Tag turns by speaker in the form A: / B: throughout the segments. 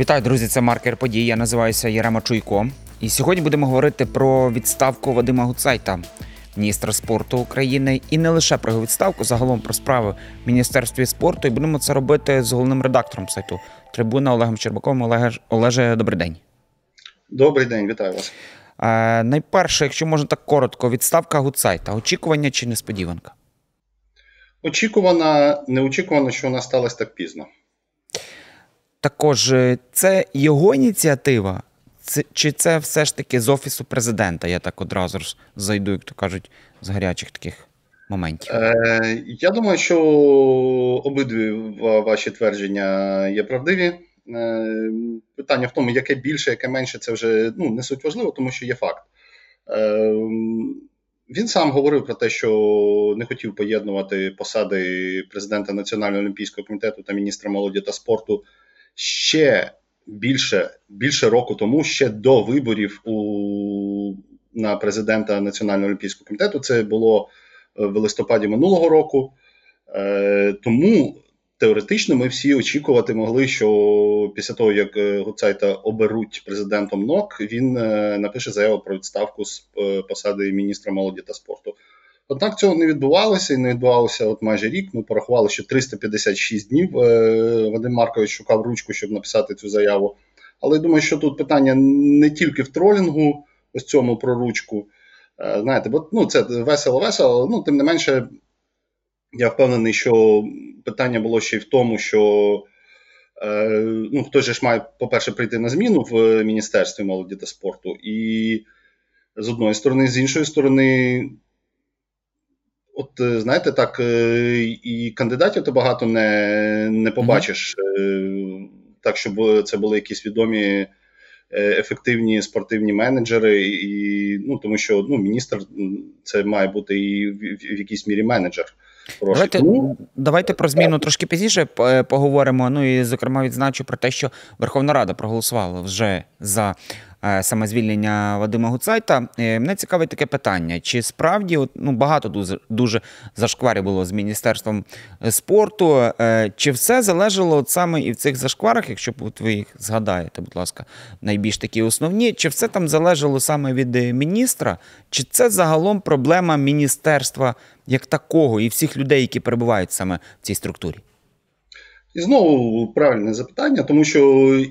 A: Вітаю, друзі! Це маркер подій. Я називаюся Єрема Чуйко. І сьогодні будемо говорити про відставку Вадима Гуцайта, міністра спорту України, і не лише про його відставку, загалом про справи в міністерстві спорту. І будемо це робити з головним редактором сайту Трибуна Олегом Щербаковим. Олеге, Олеже, добрий день.
B: Добрий день, вітаю вас.
A: Е, найперше, якщо можна так коротко, відставка Гуцайта. Очікування чи несподіванка?
B: Очікувано, неочікувано, що вона сталася так пізно.
A: Також е, це його ініціатива, це, чи це все ж таки з офісу президента? Я так одразу ж зайду, як то кажуть, з гарячих таких моментів.
B: Е, Я думаю, що обидві ваші твердження є правдиві. Е, Питання в тому, яке більше, яке менше, це вже ну, не суть важливо, тому що є факт. Е, Він сам говорив про те, що не хотів поєднувати посади президента Національного олімпійського комітету та міністра молоді та спорту ще більше, більше року тому, ще до виборів у, на президента Національного олімпійського комітету. Це було е, в листопаді минулого року. Е, тому теоретично ми всі очікувати могли, що після того, як е, Гуцайта оберуть президентом НОК, він е, напише заяву про відставку з посади міністра молоді та спорту. Однак цього не відбувалося і не відбувалося от майже рік. Ми порахували, що 356 днів е, Вадим Маркович шукав ручку, щоб написати цю заяву. Але я думаю, що тут питання не тільки в тролінгу, ось цьому про ручку. Е, Знаєте, бо ну, це весело-весело, ну тим не менше, я впевнений, що питання було ще й в тому, що е, ну, хтось же ж має, по-перше, прийти на зміну в Міністерстві молоді та спорту. І з одної сторони, з іншої сторони, от е, знаєте, так, е, і кандидатів то багато не, не побачиш, е, так, щоб це були якісь відомі. Ефективні спортивні менеджери, і ну тому що ну міністр це має бути і в, в, в якійсь мірі менеджер.
A: Давайте,
B: Тому
A: давайте про зміну трошки пізніше поговоримо. Ну і зокрема відзначу про те, що Верховна Рада проголосувала вже за е, саме звільнення Вадима Гуцайта. Е, Мене цікавить таке питання: чи справді от, ну, багато дуже, дуже зашкварів було з міністерством е, спорту? Чи все залежало от саме і в цих зашкварах, якщо от ви їх згадаєте, будь ласка, найбільш такі основні, чи все там залежало саме від міністра, чи це загалом проблема міністерства як такого і всіх людей, які перебувають саме в цій структурі?
B: І знову правильне запитання, тому що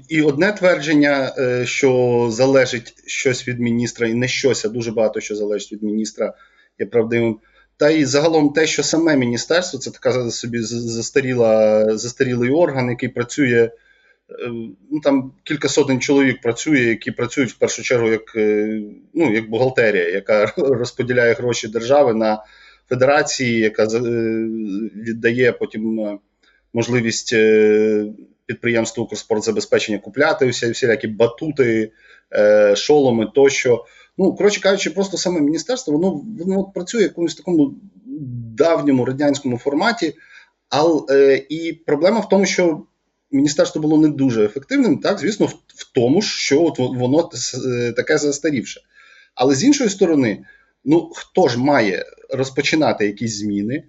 B: і одне твердження, е, що залежить щось від міністра, і не щось, а дуже багато що залежить від міністра, є правдивим. Та й загалом те, що саме міністерство це така собі застаріла, застарілий орган, який працює. е, Ну там кілька сотень чоловік працює, які працюють в першу чергу як, е, ну, як бухгалтерія, яка розподіляє гроші держави на федерації, яка віддає потім можливість е, підприємству «Укрспортзабезпечення» купляти всі, всілякі батути, е, шоломи тощо. Ну, коротше кажучи, просто саме міністерство воно, воно працює в якомусь такому давньому радянському форматі. Але і проблема в тому, що міністерство було не дуже ефективним, так, звісно, в, в тому, що от воно е, таке застарівше. Але з іншої сторони, ну хто ж має розпочинати якісь зміни?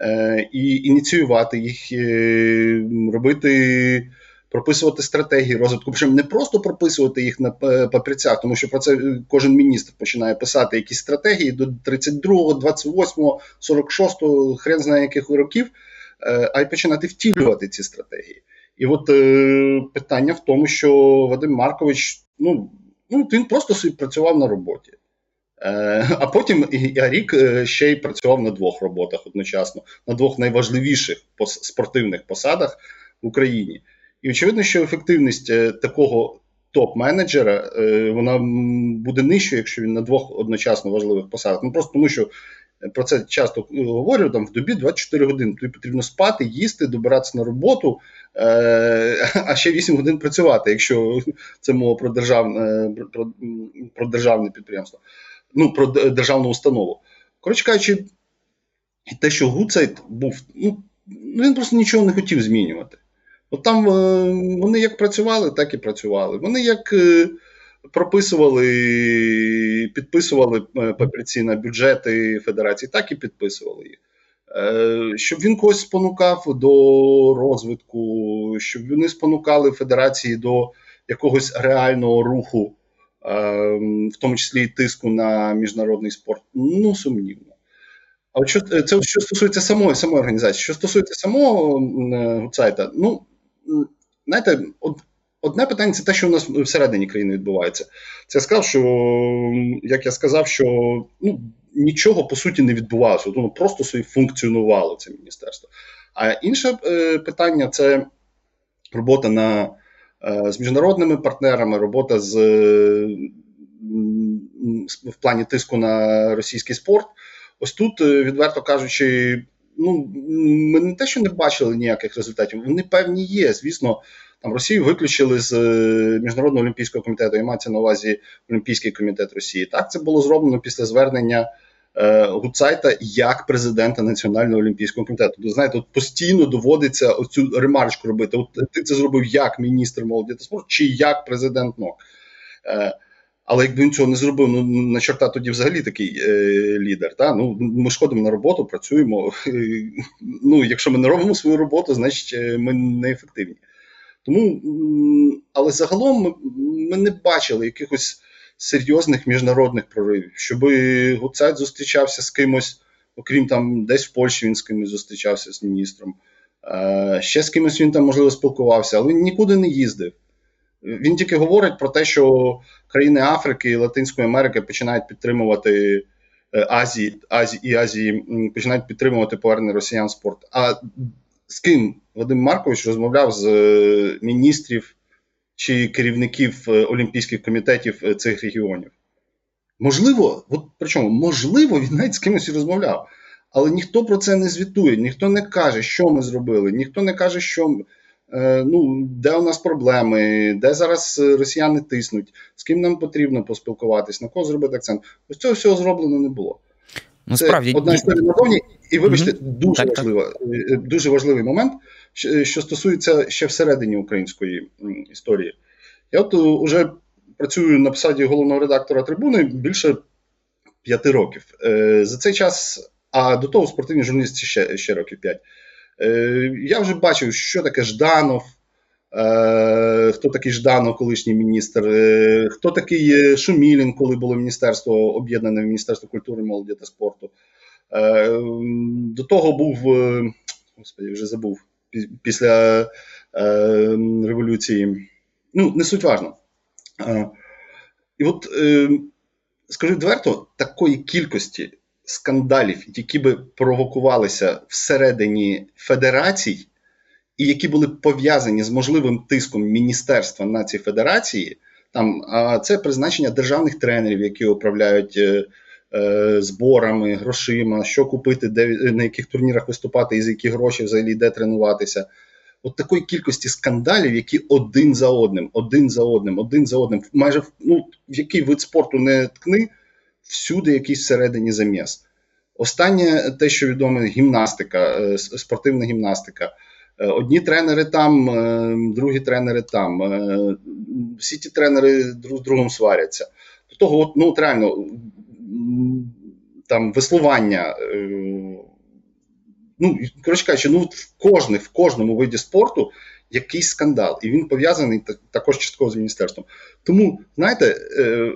B: Е, і ініціювати їх, е, робити, прописувати стратегії розвитку. Причому не просто прописувати їх на е, папірцях, тому що про це кожен міністр починає писати якісь стратегії до 32-го, 28-го, 46-го, хрен знає яких років, е, а й починати втілювати ці стратегії. І от е, питання в тому, що Вадим Маркович, ну, ну він просто собі працював на роботі. Е, А потім рік е, ще й працював на двох роботах одночасно, на двох найважливіших спортивних посадах в Україні. І очевидно, що ефективність е, такого топ-менеджера вона буде нижчою, якщо він на двох одночасно важливих посадах. Ну просто тому, що про це часто говорю, там в добі 24 години. Тобі потрібно спати, їсти, добиратися на роботу, а ще 8 годин працювати, якщо це мова про державне, про, про державне підприємство ну, про державну установу. Коротше кажучи, те, що Гуцайт був, ну, він просто нічого не хотів змінювати. От там е, вони як працювали, так і працювали. Вони як е, прописували, підписували е, папірці на бюджети федерації, так і підписували їх. Щоб він когось спонукав до розвитку, щоб вони спонукали федерації до якогось реального руху, в тому числі і тиску на міжнародний спорт, ну сумнівно. А от що це що стосується самої самої організації, що стосується самого Гуцайта, ну знаєте, от, одне питання це те, що у нас всередині країни відбувається. Це я сказав, що як я сказав, що ну, нічого по суті не відбувалося, воно просто собі функціонувало це міністерство. А інше е, питання це робота на, е, з міжнародними партнерами, робота з в плані тиску на російський спорт. Ось тут, е, відверто кажучи, ну ми не те, що не бачили ніяких результатів, вони певні є. Звісно, там Росію виключили з міжнародного олімпійського комітету. І мається на увазі Олімпійський комітет Росії. Так це було зроблено після звернення Е, Гуцайта як президента Національного олімпійського комітету. То знаєте, от постійно доводиться оцю ремарочку робити. От ти це зробив як міністр молоді та спорту, чи як президент НОК. Е, але якби він цього не зробив, ну на чорта тоді взагалі такий е, лідер. Та? Ну, Ми ж ходимо на роботу, працюємо. Ну, Якщо ми не робимо свою роботу, значить е, ми неефективні. Тому, але загалом ми, ми не бачили якихось серйозних міжнародних проривів, щоб Гуцайт зустрічався з кимось, окрім там, десь в Польщі він з кимось зустрічався з міністром. Е, ще з кимось він там, можливо, спілкувався, але він нікуди не їздив. Він тільки говорить про те, що країни Африки і Латинської Америки починають підтримувати е, Азії, Азії і Азії починають підтримувати повернення росіян спорт. А з ким Вадим Маркович розмовляв з е, міністрів чи керівників е, олімпійських комітетів е, цих регіонів. Можливо, от причому, можливо, він навіть з кимось розмовляв, але ніхто про це не звітує, ніхто не каже, що ми зробили, ніхто не каже, що е, ну, де у нас проблеми, де зараз росіяни тиснуть, з ким нам потрібно поспілкуватись, на кого зробити акцент. Ось цього всього зроблено не було. Ну, Це одна історія назовні, і вибачте, mm-hmm. дуже так, важлива, так. дуже важливий момент що стосується ще всередині української історії. Я от вже працюю на посаді головного редактора трибуни більше п'яти років. Е, за цей час, а до того спортивні журналісти ще ще років п'ять. Е, я вже бачив, що таке Жданов, е, хто такий Жданов, колишній міністр, хто такий Шумілін, коли було міністерство об'єднане Міністерство культури, молоді та спорту. До того був, господи, вже забув після е, революції. Ну, не суть важно. Е, і от е, скажу відверто, такої кількості скандалів, які би провокувалися всередині федерацій, і які були пов'язані з можливим тиском Міністерства на ці федерації, там це призначення державних тренерів, які управляють. Е, Е, зборами, грошима, що купити, де на яких турнірах виступати і за які гроші взагалі де тренуватися. От такої кількості скандалів, які один за одним, один за одним, один за одним, майже ну, в який вид спорту не ткни, всюди якийсь всередині заміс. Останнє те, що відомо, гімнастика, е, спортивна гімнастика. Е, одні тренери там, другі тренери там. Всі ті тренери друг з другом сваряться. До того, от, ну, реально, там веслування. Е, ну, коротше кажучи, ну в кожних, в кожному виді спорту якийсь скандал, і він пов'язаний також частково з міністерством. Тому, знаєте, е,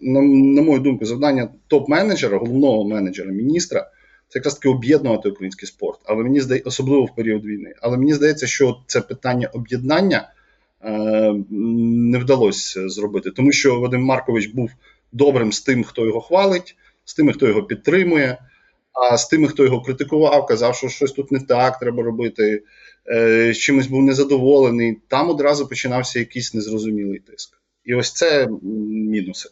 B: на, на мою думку, завдання топ-менеджера, головного менеджера, міністра. Це якраз таки об'єднувати український спорт, але мені здається, особливо в період війни. Але мені здається, що це питання об'єднання е, не вдалося зробити, тому що Вадим Маркович був добрим з тим, хто його хвалить, з тими, хто його підтримує, а з тими, хто його критикував, казав, що щось тут не так треба робити, е, чимось був незадоволений. Там одразу починався якийсь незрозумілий тиск. І ось це мінуси.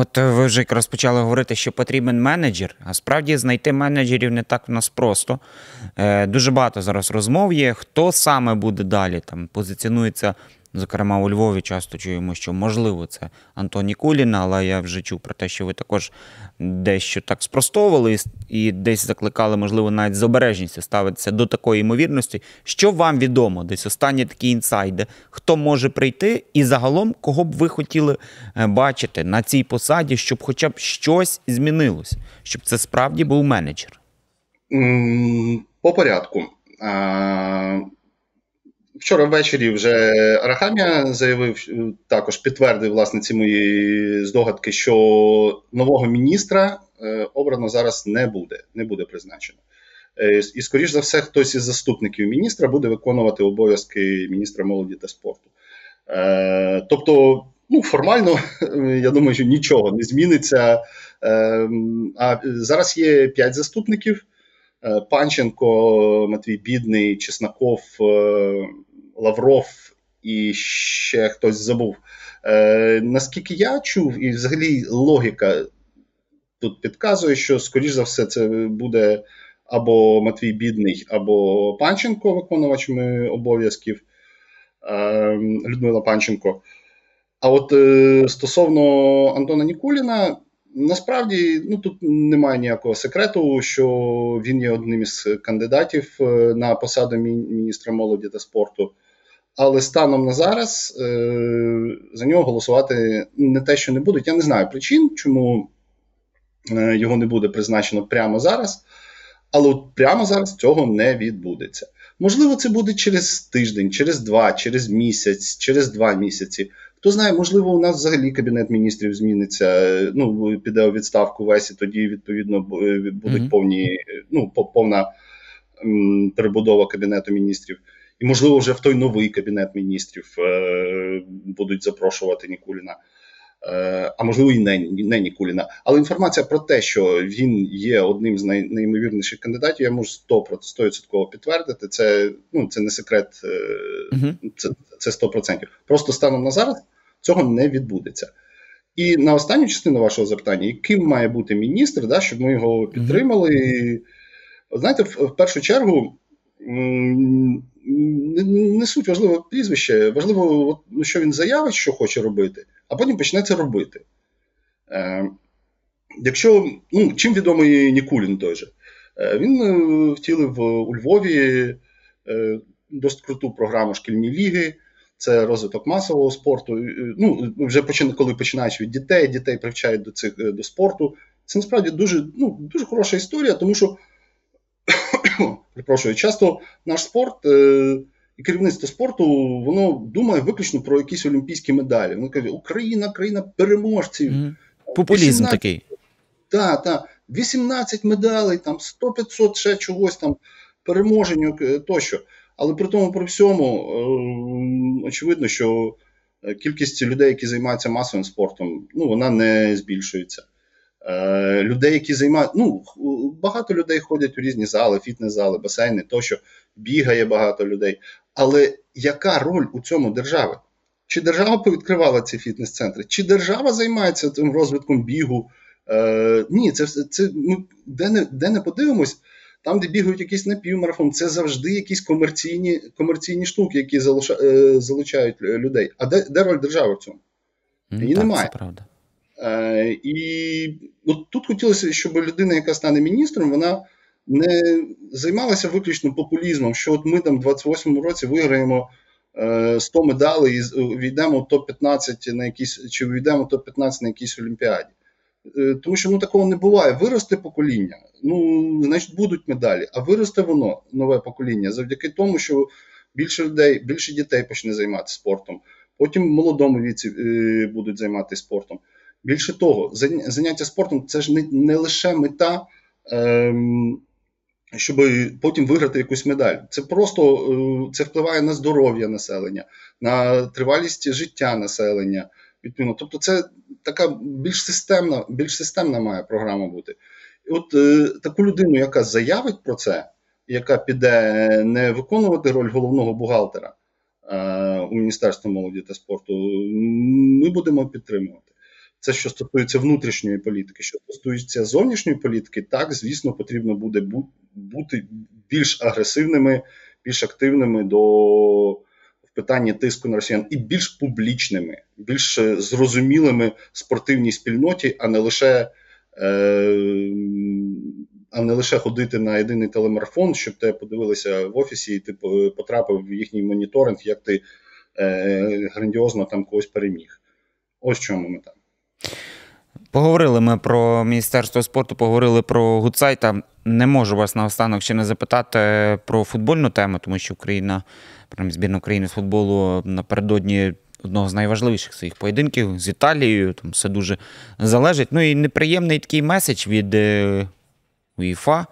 A: От ви вже якраз почали говорити, що потрібен менеджер, а справді знайти менеджерів не так в нас просто. Е, Дуже багато зараз розмов є. Хто саме буде далі? Там позиціонується Зокрема, у Львові часто чуємо, що можливо це Антоні Куліна, але я вже чув про те, що ви також дещо так спростовували і десь закликали, можливо, навіть з обережністю ставитися до такої ймовірності. Що вам відомо? Десь останні такі інсайди, хто може прийти, і загалом, кого б ви хотіли е, бачити на цій посаді, щоб хоча б щось змінилось, щоб це справді був менеджер?
B: По порядку Вчора ввечері вже Арахамія заявив, також підтвердив власне ці мої здогадки, що нового міністра обрано зараз не буде, не буде призначено. І, скоріш за все, хтось із заступників міністра буде виконувати обов'язки міністра молоді та спорту. Тобто, ну, формально, я думаю, що нічого не зміниться. А зараз є п'ять заступників. Е, Панченко, Матвій Бідний, Чесноков, е, Лавров і ще хтось забув. Е, наскільки я чув, і взагалі логіка тут підказує, що, скоріш за все, це буде або Матвій Бідний, або Панченко, виконувачами обов'язків Людмила Панченко. А от стосовно Антона Нікуліна. Насправді, ну тут немає ніякого секрету, що він є одним із кандидатів е, на посаду міністра молоді та спорту. Але станом на зараз е, за нього голосувати не те, що не будуть. Я не знаю причин, чому е, його не буде призначено прямо зараз. Але от прямо зараз цього не відбудеться. Можливо, це буде через тиждень, через два, через місяць, через два місяці. Хто знає, можливо, у нас взагалі кабінет міністрів зміниться. Ну піде у відставку весь і тоді відповідно будуть повні, ну повна перебудова кабінету міністрів. І, можливо, вже в той новий кабінет міністрів е, будуть запрошувати Нікуліна. Е, а можливо, і не, не Нікуліна. Але інформація про те, що він є одним з най, найімовірніших кандидатів, я можу 100% підтвердити. Це ну, це не секрет, uh-huh. це це 100%. Просто станом на зараз цього не відбудеться. І на останню частину вашого запитання, яким має бути міністр, да, щоб ми його підтримали. Знаєте, в, в першу чергу. Не суть важливе прізвище, важливо, от, ну, що він заявить, що хоче робити, а потім почне це робити. Е, Якщо ну, чим відомий Нікулін той же, е, він е, втілив у Львові е, досить круту програму шкільні ліги, це розвиток масового спорту. Ну, Вже почина, коли починаєш від дітей, дітей привчають до цих е, до спорту. Це насправді дуже ну, дуже хороша історія, тому що перепрошую, часто наш спорт. Е, і керівництво спорту воно думає виключно про якісь олімпійські медалі. Воно каже, Україна, країна переможців. Mm-hmm.
A: Популізм 18... такий.
B: Так, так. 18 медалей, там 100-500 ще чогось там, переможень е, тощо. Але при тому, при всьому, е, очевидно, що кількість людей, які займаються масовим спортом, ну, вона не збільшується. Е, людей, які займають. Ну, багато людей ходять у різні зали, фітнес-зали, басейни, тощо бігає багато людей. Але яка роль у цьому держави? Чи держава повідкривала ці фітнес-центри? Чи держава займається цим розвитком бігу? Е, Ні, це це ми де не де не подивимось, там, де бігають якісь напівмарафон, це завжди якісь комерційні комерційні штуки, які е, залучають людей. А де де роль держави в цьому?
A: Її так, немає. Це правда.
B: Е, І от тут хотілося, щоб людина, яка стане міністром, вона не займалася виключно популізмом, що от ми там в 28-му році виграємо 100 е, медалей і війдемо в топ-15 на якісь, чи війдемо в топ-15 на якійсь олімпіаді. Е, тому що ну такого не буває. Виросте покоління, ну значить будуть медалі, а виросте воно нове покоління завдяки тому, що більше людей, більше дітей почне займатися спортом. Потім молодому віці будуть займатися спортом. Більше того, заняття спортом це ж не не лише мета, ем, щоб потім виграти якусь медаль. Це просто е, це впливає на здоров'я населення, на тривалість життя населення. Відповідно, тобто, це така більш системна, більш системна має програма бути. І от е, таку людину, яка заявить про це, яка піде не виконувати роль головного бухгалтера е, у Міністерстві молоді та спорту, ми будемо підтримувати. Це що стосується внутрішньої політики, що стосується зовнішньої політики, так звісно, потрібно буде бути більш агресивними, більш активними до питання тиску на росіян і більш публічними, більш зрозумілими спортивній спільноті, а не лише. Е, а не лише ходити на єдиний телемарафон, щоб тебе подивилися в офісі, і ти потрапив в їхній моніторинг, як ти е, грандіозно там когось переміг. Ось чому мета.
A: Поговорили ми про Міністерство спорту, поговорили про Гуцайта. Не можу вас наостанок ще не запитати про футбольну тему, тому що Україна, збірна України з футболу напередодні одного з найважливіших своїх поєдинків з Італією. Там все дуже залежить. Ну і неприємний такий меседж від е, УЄФА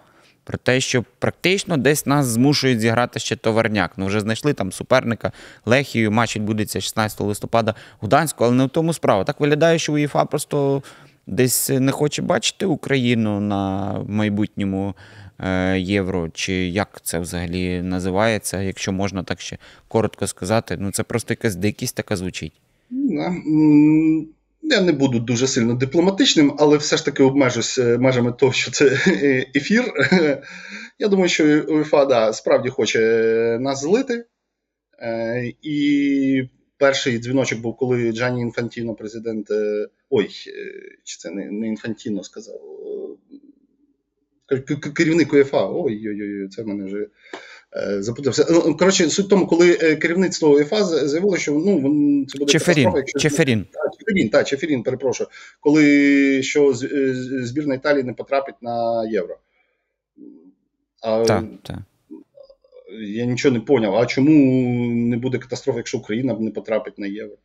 A: про те, що практично десь нас змушують зіграти ще товарняк. Ну, вже знайшли там суперника Лехію. Матч відбудеться 16 листопада в Гданську, але не в тому справа. Так виглядає, що УЄФА просто десь не хоче бачити Україну на майбутньому е, євро. Чи як це взагалі називається, якщо можна так ще коротко сказати. Ну це просто якась дикість така звучить.
B: Я не буду дуже сильно дипломатичним, але все ж таки обмежусь е, межами того, що це е, ефір. Я думаю, що УЄФА да, справді хоче нас злити. Е, І перший дзвіночок був, коли Джані Інфантіно, президент. е, Ой, е, чи це не Інфантіно сказав. Керівник УЄФА. Ой-ой-ой, це в мене вже е, запутався. Ну, Коротше, суть в тому, коли е, керівництво УЄФА за- заявило, що ну, це буде
A: Чеферін.
B: якщо
A: Чеферін.
B: так, Чеферін, так, Чеферін, перепрошую. Коли що е, збірна Італії не потрапить на євро. А,
A: Так, так.
B: Я нічого не поняв. А чому не буде катастрофи, якщо Україна не потрапить на євро?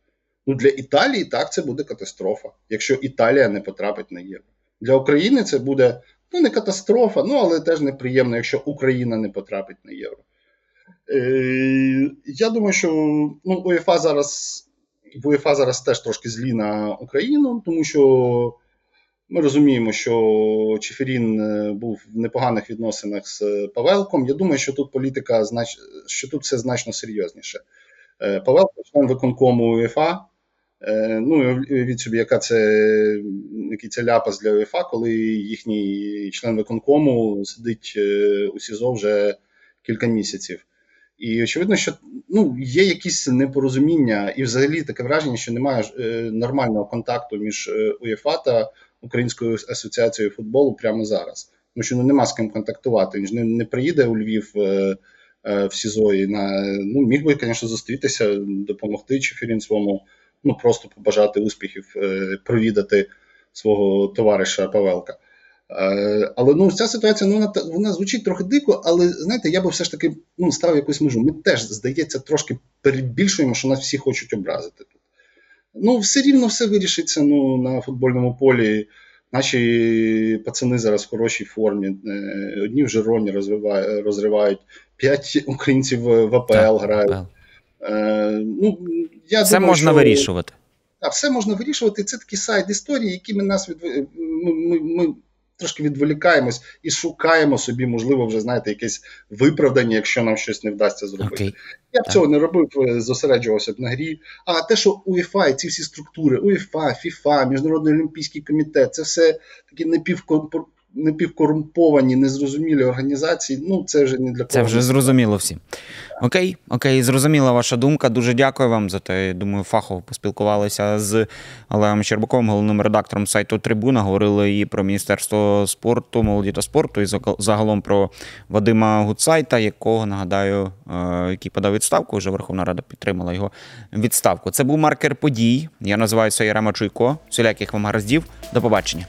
B: Ну, для Італії так це буде катастрофа, якщо Італія не потрапить на євро. Для України це буде ну, не катастрофа, ну але теж неприємно, якщо Україна не потрапить на євро. Е, я думаю, що ну, УЄФА зараз в УЄФА зараз теж трошки злі на Україну, тому що ми розуміємо, що Чеферін е, був в непоганих відносинах з Павелком. Я думаю, що тут політика що тут все значно серйозніше. Е, Павелко, член виконкому УЄФА. Е, Ну, уявіть собі, яка це, який це ляпас для УЄФА, коли їхній член виконкому сидить е, у СІЗО вже кілька місяців. І очевидно, що ну, є якісь непорозуміння, і взагалі таке враження, що немає е, нормального контакту між УЄФА та Українською асоціацією футболу прямо зараз. Тому що ну, нема з ким контактувати. Він ж не, не приїде у Львів в СІЗО і на ну, міг би, звісно, зустрітися, допомогти Чефірін ну просто побажати успіхів, е, провідати свого товариша Павелка. Е, Але ну ця ситуація ну, вона, вона звучить трохи дико, але знаєте, я би все ж таки ну, ставив якусь межу. Ми теж, здається, трошки перебільшуємо, що нас всі хочуть образити тут. Ну, все рівно все вирішиться ну, на футбольному полі. Наші пацани зараз в хорошій формі. Е, Одні в Жироні розвиває- розривають, п'ять українців в АПЛ грають. Е, Ну, я
A: Це
B: думаю,
A: можна
B: що...
A: вирішувати.
B: А все можна вирішувати. Це такі сайд історії, якими нас від... ми, ми, ми трошки відволікаємось і шукаємо собі, можливо, вже знаєте, якесь виправдання, якщо нам щось не вдасться зробити.
A: Окей.
B: Я б
A: Так.
B: цього не робив, е, зосереджувався б на грі. А те, що УЄФА і ці всі структури, УЄФА, ФІФА, Міжнародний олімпійський комітет, це все такі напівкор- напівкорумповані, незрозумілі організації. Ну це вже не для кого.
A: Це вже зрозуміло всім. Окей, окей, зрозуміла ваша думка. Дуже дякую вам за те. Я Думаю, фахово поспілкувалися з Олегом Щербаком, головним редактором сайту Трибуна. Говорили і про Міністерство спорту, молоді та спорту, і загалом про Вадима Гуцайта, якого нагадаю, е, який подав відставку. Вже Верховна Рада підтримала його відставку. Це був маркер подій. Я називаюся Ярема Чуйко. Всіляких вам гараздів. До побачення.